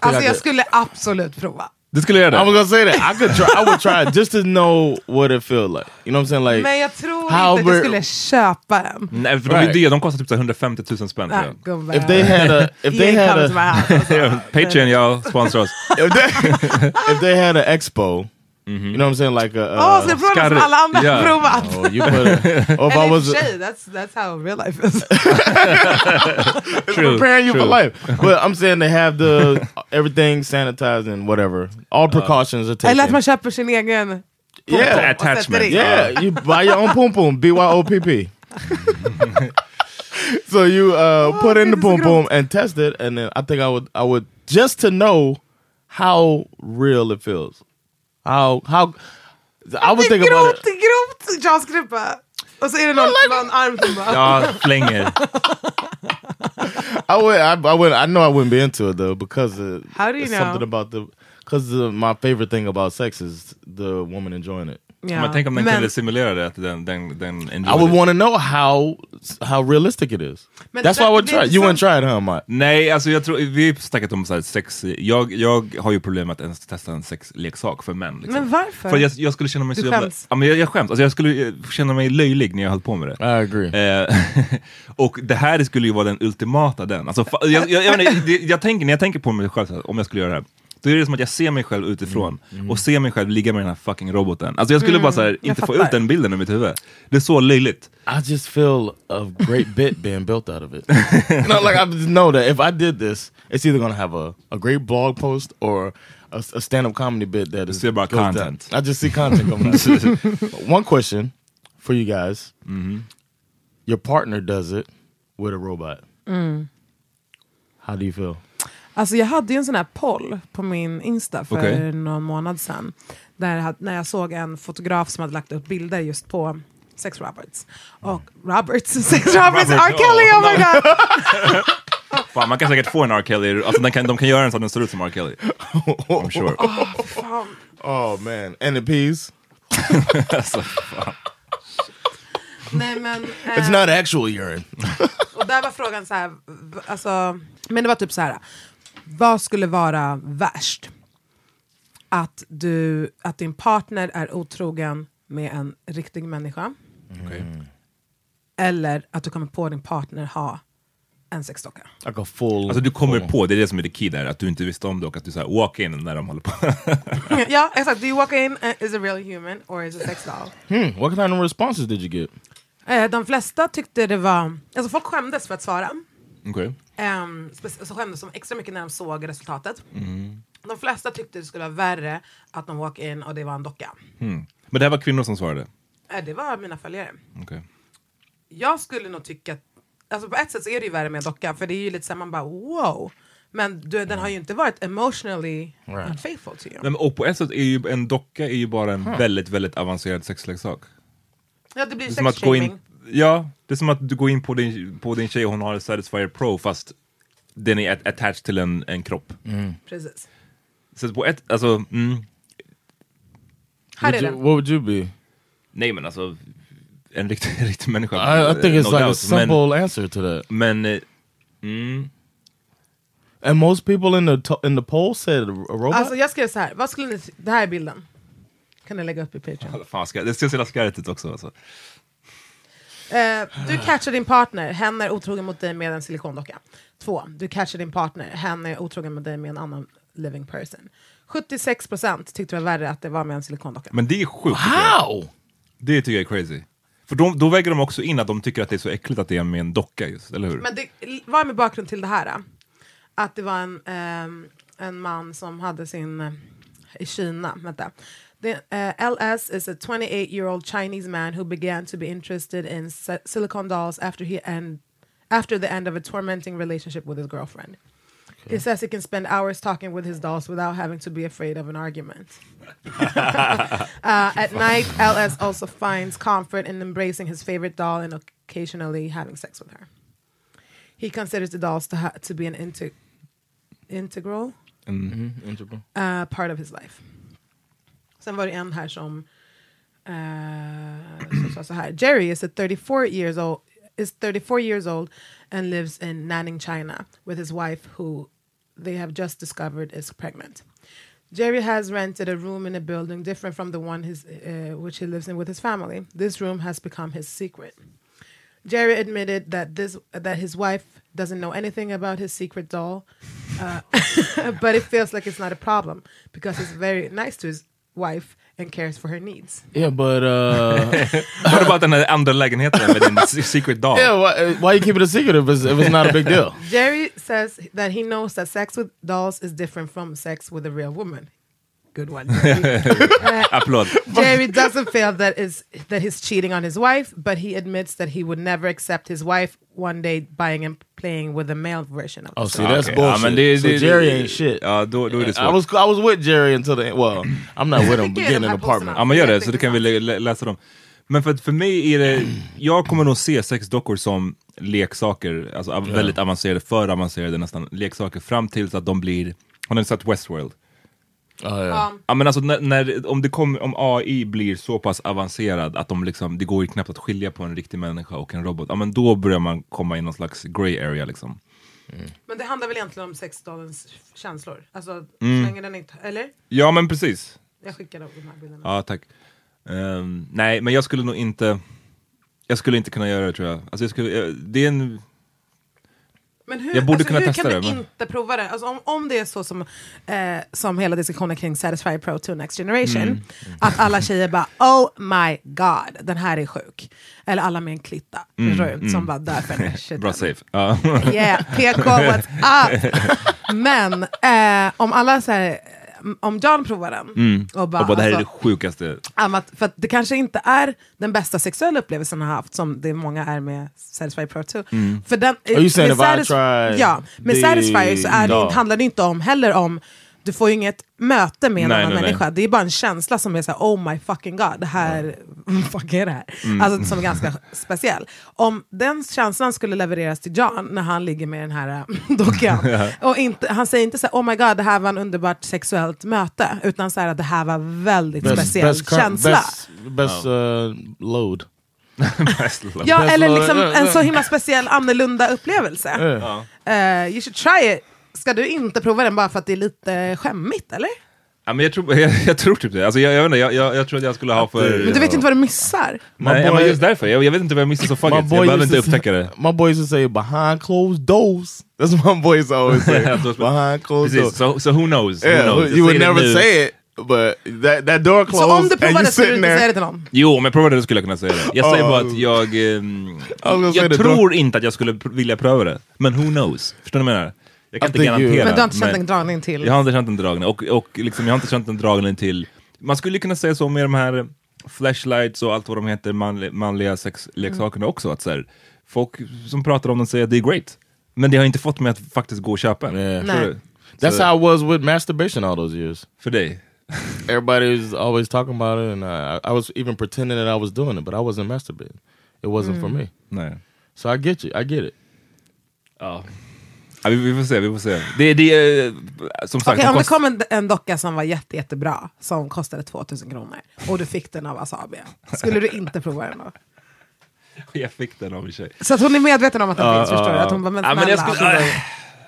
Alltså jag skulle absolut prova. Du skulle göra I was det? gonna say that I could try. I would try just to know what it feel like. You know what I'm saying? Like Men jag tror how inte att we're- skulle köpa en. Nej, för de är Right. dyra, de kostar typ så här 150 000 spänn gubbe. if they had a if they had a Patreon, ja, sponsra oss. if they, if they had an expo You know what I'm saying? Like a. Åh, Uh, ska jag prova som skarrig. alla andra Ja. har provat? oh, you put a, or if I Eller i was för that's, that's how real life is. True, preparing you for life. But I'm saying they have the everything sanitized and whatever. All precautions are taken. Eller att man köper sin egen yeah, attachment. yeah. You buy your own pum pum. B Y O P P. So you uh, put in the det är pum pum and test it, and then I think I would I would just to know how real it feels. How how I was Det är thinking about grovt, det är grovt JAS-gruppa. Och så är det någon, någon arm som bara... Ja, flänger. I would. I, I would. I know I wouldn't be into it though because How do you it's know? something about the because my favorite thing about sex is the woman enjoying it. Ja. Men tänk om den Men- kunde simulera det, den, den, den I would want to know how how realistic it is. Men That's why I would det try. You wouldn't try it, huh, Matt? Nej, alltså jag tror, vi har snackat om så här sex, jag, jag har ju problem med att ens testa en sexleksak för män. Liksom. Men varför? För jag, jag skulle känna mig Du så jävla... Ja, men jag, jag skäms, alltså jag skulle eh, känna mig löjlig när jag höll på med det. I agree. Eh, och det här skulle ju vara den ultimata den. Alltså, jag, jag, jag, jag tänker, när jag tänker på mig själv, så här, om jag skulle göra det här, då är det som att jag ser mig själv utifrån och ser mig själv ligga med den här fucking roboten. Alltså jag skulle bara så här, inte få ut den bilden ur mitt huvud. Det är så löjligt. I just feel a great bit being built out of it. no, like I just know that if I did this, it's either gonna have a, a great blog post or a, a stand up comedy bit that is see about goes down. content. I just see content coming out. One question for you guys: Your partner does it with a robot. How do you feel? Alltså jag hade ju en sån här poll på min Insta för Okej. någon månad sedan. Där när jag såg en fotograf som hade lagt upp bilder just på Sex Roberts. Och Roberts, Sex Roberts, Robert, R. Kelly, oh my god! Fan, man kan säkert få en R. Kelly, alltså, den kan, de kan göra den så att den ser ut som R. Kelly. I'm sure. Fan. Oh man, and the peas. alltså, fan. Nej men... It's eh, not actual urine. Och där var frågan så här, alltså, men det var typ så här. Vad skulle vara värst? Att, du, att din partner är otrogen med en riktig människa. Okej. Eller att du kommer på din partner ha en sexdocka. Like full. Alltså du kommer på, det är det som är the key där, att du inte visste om det och att du så här, walk in när de håller på. ja, exakt. Do you walk in, uh, is a real human or is a sex doll? Hmm, what kind of responses did you get? Eh, de flesta tyckte det var... Alltså folk skämdes för att svara. Okej. Um, så skämdes de extra mycket när de såg resultatet. De flesta tyckte det skulle vara värre att de walk in och det var en docka. Hmm. Men det här var kvinnor som svarade? Eh, det var mina följare. Okej. Jag skulle nog tycka att... Alltså på ett sätt så är det ju värre med en docka för det är ju lite såhär man bara wow. Men du, den har ju inte varit emotionally unfaithful to you. Nej, men, och på ett sätt är ju en docka är ju bara en väldigt, väldigt avancerad sexleksak. Ja det blir Det är som ja, det är som att du går in på din, på din tjej och hon har en Satisfyer Pro fast den är at- attached till en, en kropp. Precis. Så på ett, alltså, mm, Här är Would you- den. what would you be? nej men alltså en riktig, en riktig människa. I, I think it's no like a doubt. simple answer to that. Men, men eh, mm, And most people in the in the poll said a robot. Alltså jag skrev så här. vad skulle ni... Det här är bilden. Kan ni lägga upp i Patreon. fan ska, det ser så jävla skarrigt ut också. Alltså. Eh, du catchar din partner, hen är otrogen mot dig med en silikondocka. Två, du catchar din partner, hen är otrogen mot dig med en annan living person. 76% tyckte det var värre att det var med en silikondocka. Men det är sjukt. How? Det tycker jag är crazy. För de, då väger de också in att de tycker att det är så äckligt att det är med en docka just, eller hur? Men det var med bakgrund till det här. eh, Att det var en, ehm, en man som hade sin... eh, I Kina, vänta. The, uh, LS is a 28 year old Chinese man who began to be interested in si- silicone dolls after he end, after the end of a tormenting relationship with his girlfriend. He says he can spend hours talking with his dolls without having to be afraid of an argument. uh, at night, LS also finds comfort in embracing his favorite doll and occasionally having sex with her. He considers the dolls to, ha- to be an inte- integral Integral. uh, part of his life. Sen var det en här som, uh, som sa så här. Jerry is a 34 years old is 34 years old and lives in Nanning, China with his wife who they have just discovered is pregnant. Jerry has rented a room in a building different from the one his, uh, which he lives in with his family. This room has become his secret. Jerry admitted that this that his wife doesn't know anything about his secret doll, uh, but it feels like it's not a problem because he's very nice to his wife and cares for her needs. Yeah, but uh, What about den här andra lägenheten med din secret doll? yeah, why, why you keep it a secret if it's, if it's not a big deal? Jerry says that he knows that sex with dolls is different from sex with a real woman. Good one. Jerry. Uh, Applåd. Jerry doesn't feel that is that he's cheating on his wife, but he admits that he would never accept his wife one day buying and playing with a male version of Oh, see, that's Okej, bullshit. Ja, men det, so det, Jerry det- ain't shit. Ja, då, då är det I svårt. was I was with Jerry until the well. I'm not with him. but Yeah, getting the an apartment. Ja men gör det, så då kan vi lä lä läsa dem. Men för, för mig är det, jag kommer nog se sexdockor som leksaker, alltså av- väldigt avancerade, för avancerade nästan, leksaker fram tills att de blir, har ni sett Westworld? Oh, yeah. Ja men alltså när, när, om, det kommer, om AI blir så pass avancerad att de liksom, det går ju knappt att skilja på en riktig människa och en robot, ja men då börjar man komma i någon slags grey area liksom. Men det handlar väl egentligen om sexdollens känslor? Alltså, Mm. så länge den inte... Eller? Ja men precis. Jag skickar de här bilderna. Ja tack. Ehm, nej men jag skulle nog inte, jag skulle inte kunna göra det tror jag. Alltså jag skulle, jag, det är en Men hur, Jag borde alltså, kunna hur testa kan det, vi men- inte prova det? Alltså, om, om det är så som, eh, som hela diskussionen kring Satisfyer Pro 2 Next Generation, Mm. att alla tjejer bara oh my god, den här är sjuk. Eller alla med en klitta runt som bara dör för den. Mm, bra safe. Ja. Yeah, PK what's up? Men eh, om alla så här, om John provar den och bara, och bara, det här är det alltså, sjukaste. Att, för att det kanske inte är den bästa sexuella upplevelsen han har haft som det många är med Satisfyer Pro 2. För den, Are you saying med if I try ja, med the Satisfyer så är det, dog? handlar det inte om heller om du får ju inget möte med en Nej, annan nej, nej. människa, det är bara en känsla som är såhär oh my fucking god, det här, vad fuck är det här? Mm. Alltså som är ganska speciell. Om den känslan skulle levereras till John när han ligger med den här äh, dockan, och inte, han säger inte såhär oh my god det här var en underbart sexuellt möte, utan såhär att det här var väldigt speciell cur- känsla. Best, best uh, load. Ja, Best eller liksom en så himla speciell annorlunda upplevelse. Yeah. Eh, you should try it. Ska du inte prova den bara för att det är lite skämmigt, eller? Ja, men jag, tror, jag, jag tror typ det. Alltså, jag, jag, vet inte, jag, jag, jag tror att jag skulle ha för... Men du vet inte vad du missar. Nej, boy- men just därför. Jag, jag vet inte vad jag missar så fuck it. Jag behöver inte upptäcka det. My boy used to say behind closed doors. That's what my boys always say. behind closed Precis, doors. so, so who knows? Who Yeah, knows? Jag you would never nu. say it, but that, that door closed Så om du and provar you det skulle du sitting inte säga there. det till någon? Jo, om jag provade det skulle jag kunna säga det. Jag säger Oh. bara att jag... ehm, say jag det, tror inte att jag skulle vilja pröva det. Men who knows? Förstår du vad jag menar? Jag kan I inte garantera. Men du har inte känt en dragning till... Jag har inte känt en dragning. Och, och liksom, jag har inte känt en dragning till... Man skulle kunna säga så med de här flashlights och allt vad de heter, manli, manliga sexleksakerna också. Att så här, folk som pratar om dem säger att det är great. Men det har inte fått mig att faktiskt gå och köpa en. Yeah. Nej. That's Så- how it was with masturbation all those years. För dig? Everybody was always talking about it, and I, I was even pretending that I was doing it, but I wasn't masturbating. It wasn't for me. Nej. So I get you. I get it. Ja. Ja, vi, vi får se, vi får se. Det, det är som sagt... De om det kom en, en docka som var jätte, jättebra, som kostade 2000 kronor, och du fick den av Asabi, skulle du inte prova den då? Jag fick den av en tjej. Så att hon är medveten om att den Ja, finns, ja, förstår du? Att hon bara, men Ja, men jag snälla, skulle- alltså,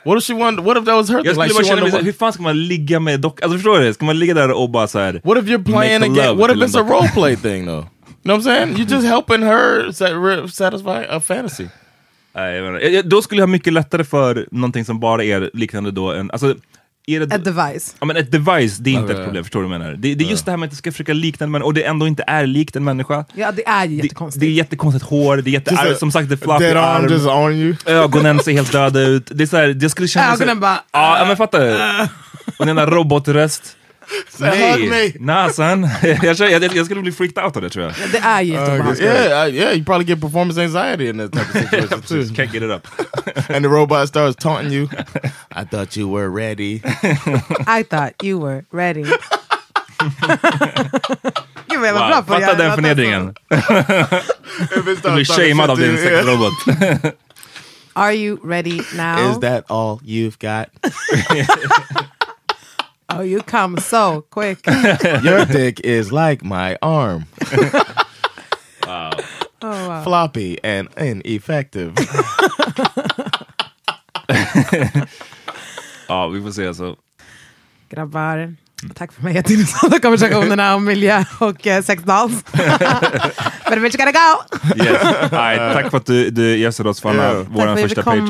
What if she wanted? What if that was her thing? Like she känna hur fan ska man ligga med dock? Alltså förstår du? Ska man ligga där och bara såhär... What if you're playing a game? What if it's a docka? role play thing though? You know what I'm saying? You're just helping her satisfy a fantasy. Nej, jag. Jag- då skulle jag ha mycket lättare för någonting som bara är liknande då en... Alltså, är det, Ett device. ja, men ett device, det är inte Ja, ett ja. problem, förstår du vad jag menar? Det, det är just det här med att det ska försöka likna en människa, och det ändå inte är likt en människa. Ja, det är ju Det, jättekonstigt. det är jättekonstigt hår, det är jätte, Just a som sagt det fluffy arm arm, just on you. ögonen ser helt döda ut. Det är så här, jag skulle känna... så- Ögonen bara... Ja, ja, men fattar du? Och den där robotröst. hug me. Nej, son. jag, jag, jag, jag skulle bli freaked out av det tror jag. Det är ju Uh, jätteobehagligt. yeah, I, yeah. You probably get performance anxiety in that type of situation too. Just can't get it up. and the robot starts taunting you. I thought you were ready. I thought you were ready. Gud vad jag var Wow, bra på att fatta göra den låta förnedringen. If it Du blir starts shamead av din talking shit to you, sexrobot. Are you ready now? Is that all you've got? Oh you come so quick. Your dick is like my arm. Oh, wow. Floppy and ineffective. Ja, vi får se alltså. Grabbar, tack för mig. Jag intressanta konversationerna om miljö och eh, sexdans. But bitch gotta go! Yes. Nej, tack för att du, du gästade oss Fanna, Yeah. Tack vår för att vi första fick komma.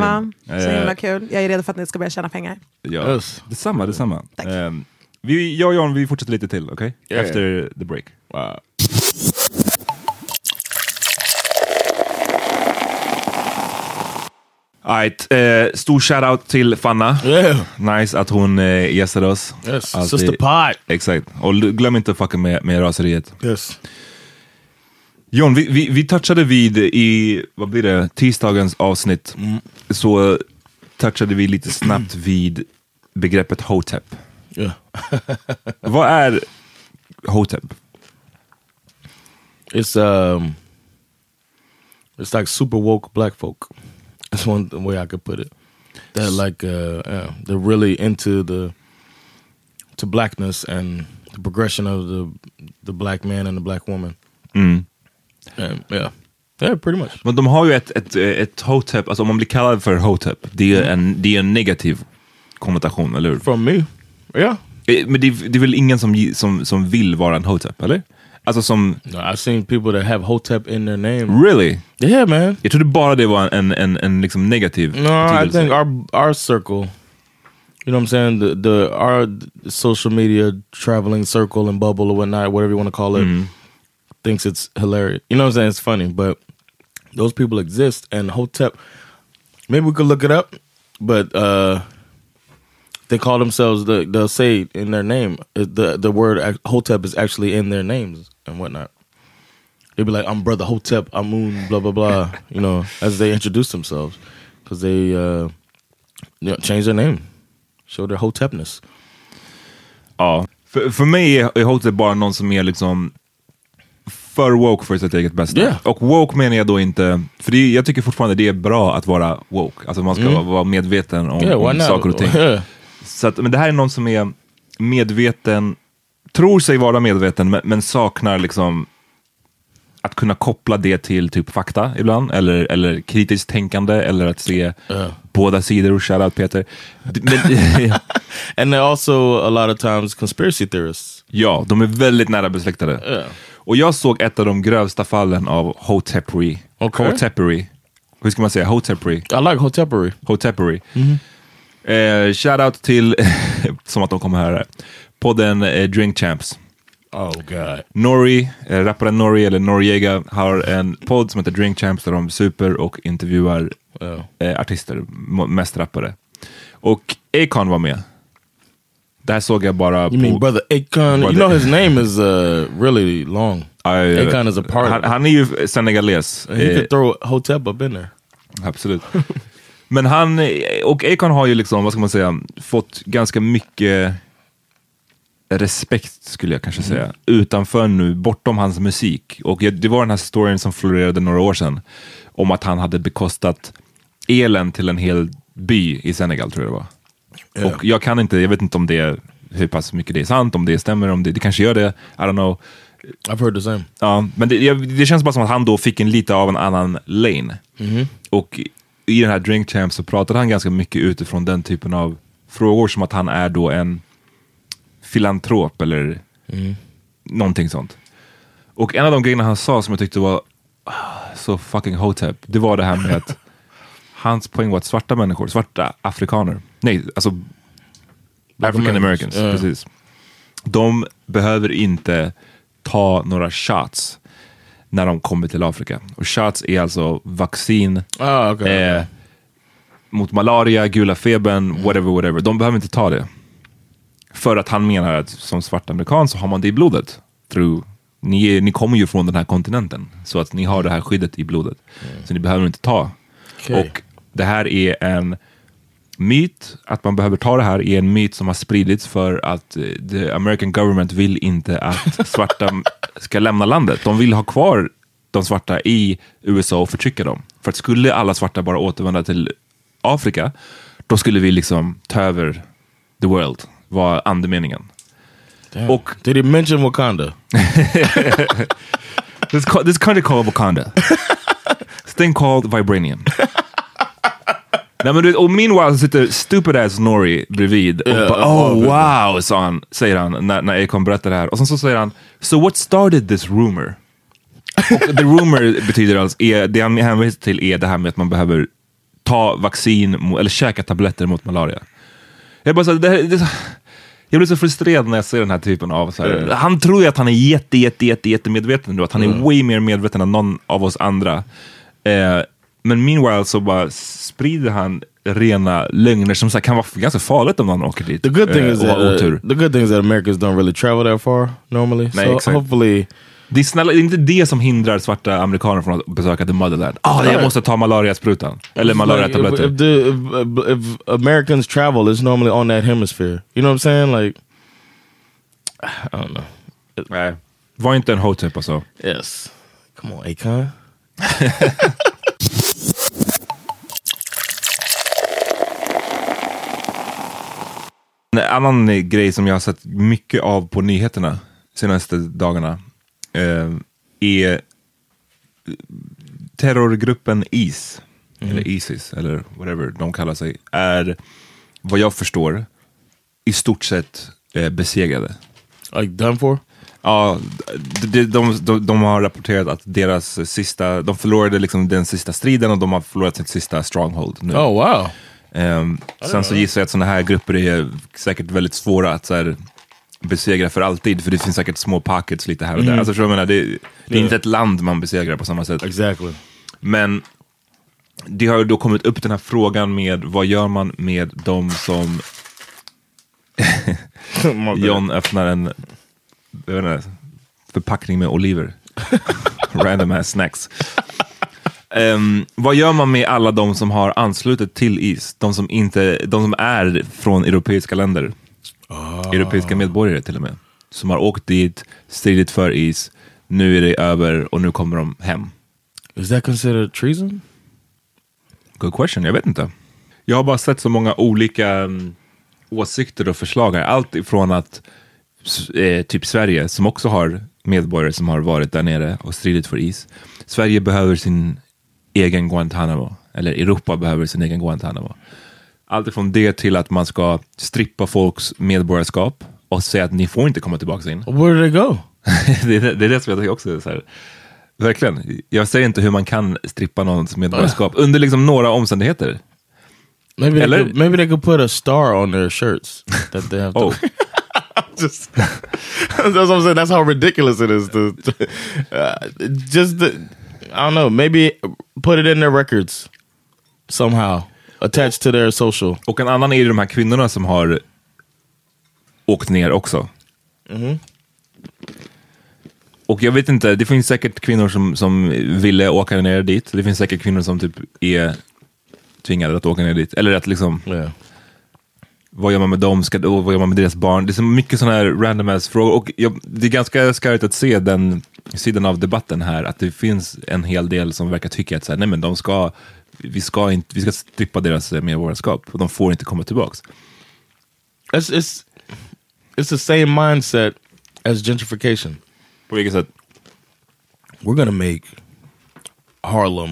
Patreon. Så himla Eh, kul. Jag är redo för att ni ska börja tjäna pengar. ja. Yes. Detsamma, detsamma. Tack. Ehm, Vi, jag och John, vi fortsätter lite till, okej? Yeah. Efter the break. Wow. Alright, eh, stor shoutout till Fanna. Yeah. Nice att hon eh, gästade oss. Yes, Sister Pot. Exakt. Och glöm inte att fucka med, med raseriet. Yes. John, vi, vi, vi touchade vid i, vad blir det, tisdagens avsnitt, så touchade vi lite snabbt vid begreppet hotep. Yeah. Vad är hotep? It's um, it's like super woke black folk. That's one way I could put it. That like uh, yeah, they're really into the to blackness and the progression of the the black man and the black woman. Mm. And, yeah, yeah, pretty much. Men de har ju ett, ett, ett hotep, alltså om man blir kallad för hotep, det är en, det är en negativ konnotation, eller hur? From me, yeah. Eh, Men det, det är väl ingen som, som, som vill vara en hotep, eller? Alltså som... No, I've seen people that have hotep in their name. Really? Yeah, man. Jag trodde bara det var en, en, en liksom negativ No, I think our our circle, you know what I'm saying? The the our social media traveling circle and bubble or whatnot, whatever you want to call it, Mhm. thinks it's hilarious. You know what I'm saying? It's funny, but those people exist and Hotep maybe we could look it up, but uh they call themselves the they'll say in their name the the word Hotep is actually in their names and whatnot. They'd be like, "I'm brother Hotep, Amun, blah blah blah," you know, as they introduce themselves because they uh, you know, change their name, show their Hotepness. Ja. För, för mig är hotep bara någon som är liksom för woke för sitt eget bästa. Yeah. Och woke menar jag då inte, för det, jag tycker fortfarande det är bra att vara woke. Alltså man ska Mm. vara medveten om, Yeah, om saker och ting. Så att, men det här är någon som är medveten, tror sig vara medveten, men, men saknar liksom att kunna koppla det till typ fakta ibland, eller, eller kritiskt tänkande, eller att se Yeah. båda sidor. Shoutout Peter. Men, And also a lot of times conspiracy theorists. ja, de är väldigt nära besläktade. Yeah. Och jag såg ett av de grövsta fallen av hotepery. Okej. Hotepery. Hur ska man säga? Hotepery. I like Hotepery. Hotepery. Eh, shoutout till, som att de kommer höra, podden eh, Drink Champs. Oh god. Nori, eh, rapparen Nori, eller Noriega, har en podd som heter Drink Champs där de super och intervjuar Yeah. eh, artister, mest rappare. Och Akon var med. Där såg jag bara You mean brother Akon? You know his name is uh, really long. Ja, Akon is a part. Han, han är ju senegales. He Eh, could throw Hotep up in there. Absolut. Men han, och Akon har ju liksom, vad ska man säga, fått ganska mycket respekt skulle jag kanske säga, utanför nu, bortom hans musik. Och det var den här storyn som florerade några år sedan, om att han hade bekostat elen till en hel by i Senegal, tror jag det var. Ja. Och jag kan inte, jag vet inte om det, hur pass mycket det är sant, om det stämmer, om det, det kanske gör det, I don't know. I've heard the same. Ja, men det, det känns bara som att han då fick en lite av en annan lane. Mhm. Och i den här Drink Champ så pratade han ganska mycket utifrån den typen av frågor som att han är då en filantrop eller Mm. någonting sånt. Och en av de grejerna han sa som jag tyckte var så fucking hotep, det var det här med att hans poäng var att svarta människor, svarta afrikaner, nej, alltså African Americans, Ja. precis. De behöver inte ta några shots när de kommer till Afrika. Och shots är alltså vaccin Ah, okay. eh, mot malaria, gula febern, whatever, whatever. De behöver inte ta det. För att han menar att som svart amerikan så har man det i blodet. Through, ni, ni kommer ju från den här kontinenten, så att ni har det här skyddet i blodet. Så ni behöver inte ta. Okej. Och det här är en myt, att man behöver ta det här är en myt som har spridits för att eh, the American government vill inte att svarta ska lämna landet. De vill ha kvar de svarta i USA och förtrycka dem. För att skulle alla svarta bara återvända till Afrika, då skulle vi liksom ta över the world, var andemeningen. Damn. Och Did he mention Wakanda? this, this country called Wakanda. This thing called Vibranium. Nej, men du, och meanwhile sitter stupid ass Nori bredvid och Ja, bara, oh wow, sa han, säger han när, när Akon berättar det här. Och sen så säger han, so what started this rumor? och the rumor betyder alltså, är, det han hänvisar till är det här med att man behöver ta vaccin, eller käka tabletter mot malaria. Jag bara så, det, det, Jag blir så frustrerad när jag ser den här typen av... Så här, Mm. Han tror ju att han är jätte, jätte, jätte, jätte medveten nu, att han är Mm. way mer medveten än någon av oss andra. Eh, men meanwhile så bara sprider han rena lögner som så kan vara ganska farligt om någon åker dit The good thing is och that uh, the good thing is that Americans don't really travel that far normally. Nej, so exakt. hopefully Det är, snälla, det är inte det som hindrar svarta amerikaner från att besöka the motherland. Ah, jag måste ta malariasprutan. Eller It's like, malariatabletter. if, if, if, if Americans travel, it's normally on that hemisphere. You know what I'm saying? Like, I don't know. Nej. Var inte en hotep alltså. Yes. Come on, Akon. En annan grej som jag har sett mycket av på nyheterna senaste dagarna eh, är terrorgruppen IS, eller Isis, eller whatever de kallar sig, är vad jag förstår i stort sett eh, besegrade. Like done for? Ja, de, de, de, de har rapporterat att deras sista, de förlorade liksom den sista striden och de har förlorat sitt sista stronghold nu. Oh wow. Ehm, sen så gissar jag att sådana här grupper är säkert väldigt svåra att så här, besegra för alltid, för det finns säkert små pockets lite här och där. Mm. Alltså, jag menar, det, det är Yeah. inte ett land man besegrar på samma sätt. Exactly. Men det har ju då kommit upp den här frågan med vad gör man med de som John öppnar en inte, förpackning med oliver. Random ass snacks. Ehm, vad gör man med alla de som har anslutit till IS? De som, inte, de som är från europeiska länder. Europeiska medborgare till och med. Som har åkt dit, stridit för IS, nu är det över och nu kommer de hem. Is that considered treason? Good question, jag vet inte. Jag har bara sett så många olika mm, åsikter och förslag här. Allt ifrån att eh, typ Sverige, som också har medborgare som har varit där nere och stridit för is. Sverige behöver sin egen Guantanamo, eller Europa behöver sin egen Guantanamo. Allt ifrån det till att man ska strippa folks medborgarskap och säga att ni får inte komma tillbaka in. Where do they go? det, är, det- är det som jag tycker också är så här. Verkligen. Jag säger inte hur man kan strippa någons medborgarskap under liksom några omständigheter. Maybe they, Eller- could, maybe they could put a star on their shirts that they have to. Oh. just that's what I'm saying. That's how ridiculous it is. To, uh, just the, I don't know. Maybe put it in their records somehow attached to their social. Och en annan är ju de här kvinnorna som har åkt ner också. Mhm. Och jag vet inte, det finns säkert kvinnor som, som ville åka ner dit. Det finns säkert kvinnor som typ är tvingade att åka ner dit. Eller att liksom, Yeah. Vad gör man med dem? Ska, och vad gör man med deras barn? Det är så mycket sådana här random ass frågor. Och jag, det är ganska skarpt att se den sidan av debatten här. Att det finns en hel del som verkar tycka att så här, nej men de ska, vi ska, inte, vi ska strippa deras eh, medborgarskap. Och de får inte komma tillbaks. It's it's it's the same mindset as gentrification. På vilket sätt? We're gonna make Harlem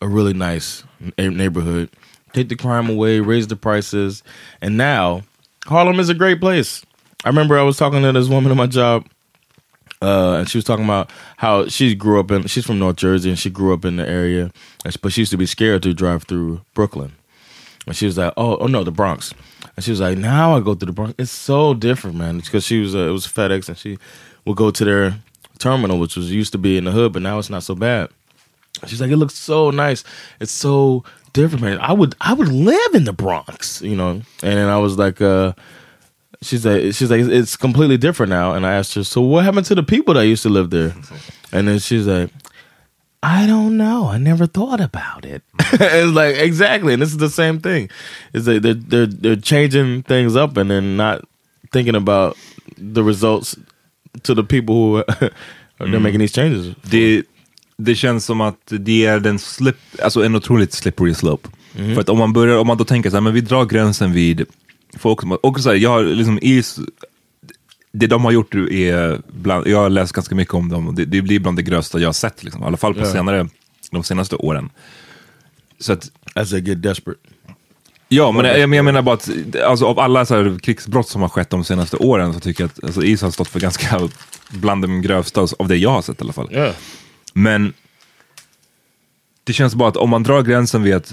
a really nice neighborhood. Take the crime away, raise the prices, and now Harlem is a great place. I remember I was talking to this woman at my job, uh, and she was talking about how she grew up in. She's from North Jersey, and she grew up in the area, but she used to be scared to drive through Brooklyn. And she was like, "Oh, oh no, the Bronx." And she was like, "Now I go through the Bronx. It's so different, man." Because she was, uh, it was FedEx, and she would go to their terminal, which was used to be in the hood, but now it's not so bad. She's like, "It looks so nice. It's so different, man. I would, I would live in the Bronx, you know." And then I was like, uh, "She's like, she's like, it's completely different now." And I asked her, "So what happened to the people that used to live there?" And then she's like. I don't know. I never thought about it. it's like exactly, and this is the same thing. Is that they're they're they're changing things up and then not thinking about the results to the people who are they're making these changes. Det, det känns som att det är den slip, alltså en otroligt slippery slope. Mhm. För att om man börjar, om man då tänker så här, men vi drar gränsen vid folk som, och så här, jag har liksom i, det de har gjort är, bland, jag har läst ganska mycket om dem, det, det blir bland det grövsta jag har sett, liksom, i alla fall på Ja. senare, de senaste åren. Så att, As they get desperate. Ja, men jag, jag menar bara att alltså, av alla så här, krigsbrott som har skett de senaste åren så tycker jag att alltså, IS har stått för ganska bland de grövsta av det jag har sett i alla fall. Yeah. Men det känns bara att om man drar gränsen vid att...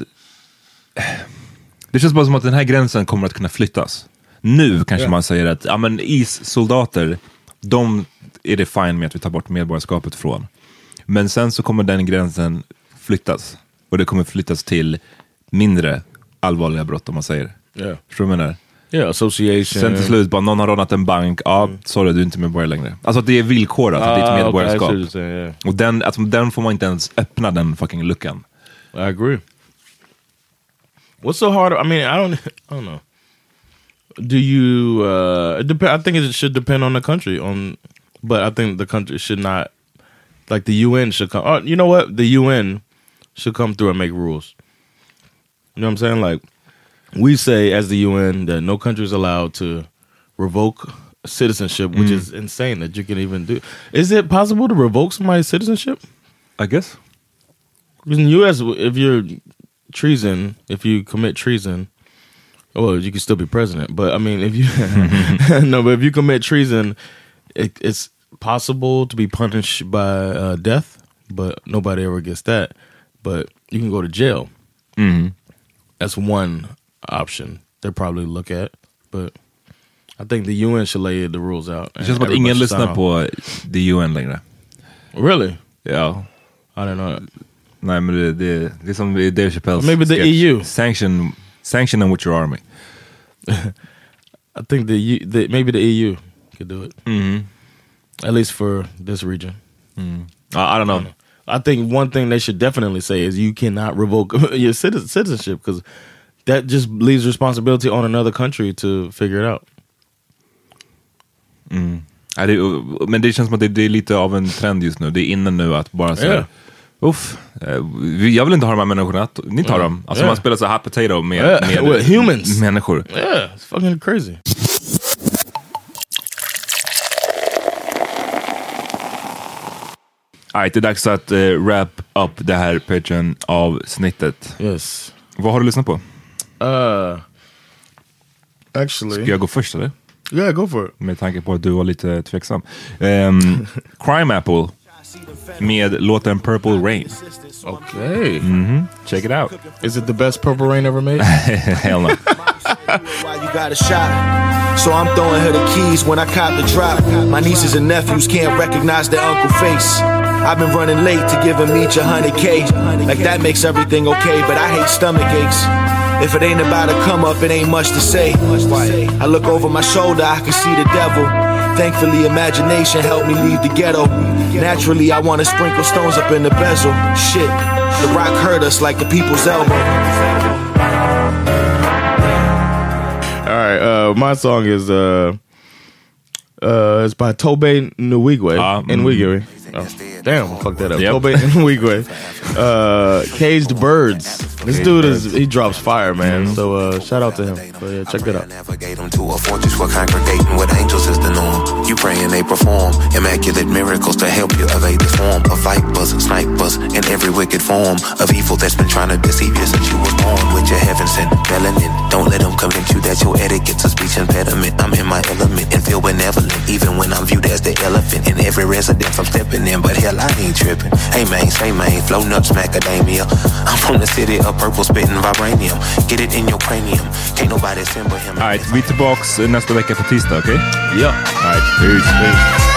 Det känns bara som att den här gränsen kommer att kunna flyttas. Nu kanske Ja. man säger att ja, men issoldater, de är det fine med att vi tar bort medborgarskapet från. Men sen så kommer den gränsen flyttas. Och det kommer flyttas till mindre allvarliga brott om man säger. Yeah. Förstår du vad jag menar? Yeah, association. Sen till slut, bara någon har rånat en bank, ja, sorry du är inte medborgare längre. Alltså att det är villkorat, att det är Ah, ett okay, medborgarskap. You're saying, yeah. Och den, alltså, den får man inte ens öppna den fucking luckan. I agree. What's so hard? I mean, I don't, I don't know. Do you? Uh, it dep- I think it should depend on the country. On, but I think the country should not, like the UN should come. Oh, you know what? The UN should come through and make rules. You know what I'm saying? Like we say as the UN that no country is allowed to revoke citizenship, which Mm. is insane that you can even do. Is it possible to revoke somebody's citizenship? I guess. In the U.S., if you're treason, if you commit treason, well, you can still be president. But I mean, if you no, but if you commit treason, it, it's possible to be punished by uh, death. But nobody ever gets that. But you can go to jail. Mhm. That's one option they probably look at. But I think the UN should lay the rules out. Känns som att ingen lyssnar på the UN längre. Really? Ja. I don't know. Nej men det, det, det är som Dave Chappelles Maybe the sketch. EU. Sanction, sanction them with your army. I think the, the maybe the EU could do it. Mhm. At least for this region. I, I don't know. I think one thing they should definitely say is you cannot revoke your citizenship because that just leaves responsibility on another country to figure it out. Mm. Ja, det, men det känns som att det, det är lite av en trend just nu. Det är inne nu att bara säga Ja. Uff, eh, jag vill inte ha de här människorna, ni tar dem. Alltså Ja. man spelar så hot potato med, with humans. människor. Yeah, it's fucking crazy. Alright, det är dags att uh, wrap up det här Patreon-avsnittet. Yes. Vad har du lyssnat på? Uh, actually, Ska jag gå först eller? yeah, go for it. Med tanke på att du var lite tveksam. Ehm, Crime Apple med låten Purple Rain. Okay. Mhm. Check it out. Is it the best Purple Rain ever made? Hell no. Why you got a shot? So I'm throwing her the keys when I cop the drop. My nieces and nephews can't recognize their uncle face. I've been running late to give them each a hundred K. Like that makes everything okay, but I hate stomach aches. If it ain't about a come up, it ain't much to say. I look over my shoulder, I can see the devil. Thankfully, imagination helped me leave the ghetto. Naturally, I wanna sprinkle stones up in the bezel. Shit, the rock hurt us like the people's elbow. All right, uh, my song is uh, uh, it's by Tobe Nwigwe. Ah, mm. Nwigwe. Oh, damn, I fucked that up. Yep. Tobe Nwigwe. Uh, Caged Birds. This dude is he drops fire, man. So uh, shout out to him. So yeah, check that out. Navigate them to a fortress where congregating with angels is the norm. You pray and they perform immaculate miracles to help you evade the swarm of vipers, snipers, and every wicked form of evil that's been trying to deceive you since you was born with your heaven sent melanin. Don't let them convince you that your etiquette's a speech impediment. I'm in my element and feel benevolent, even when I'm viewed as the elephant in every residence I'm stepping in. But hell, I ain't tripping. Hey man, say man, flow nuts, macadamia. I'm from the city of purple spitting vibranium. Get it in your cranium. Can't nobody assemble him. Alright, vi är tillbaks nästa vecka på tisdag, okej? Ja. Alright, peace. peace.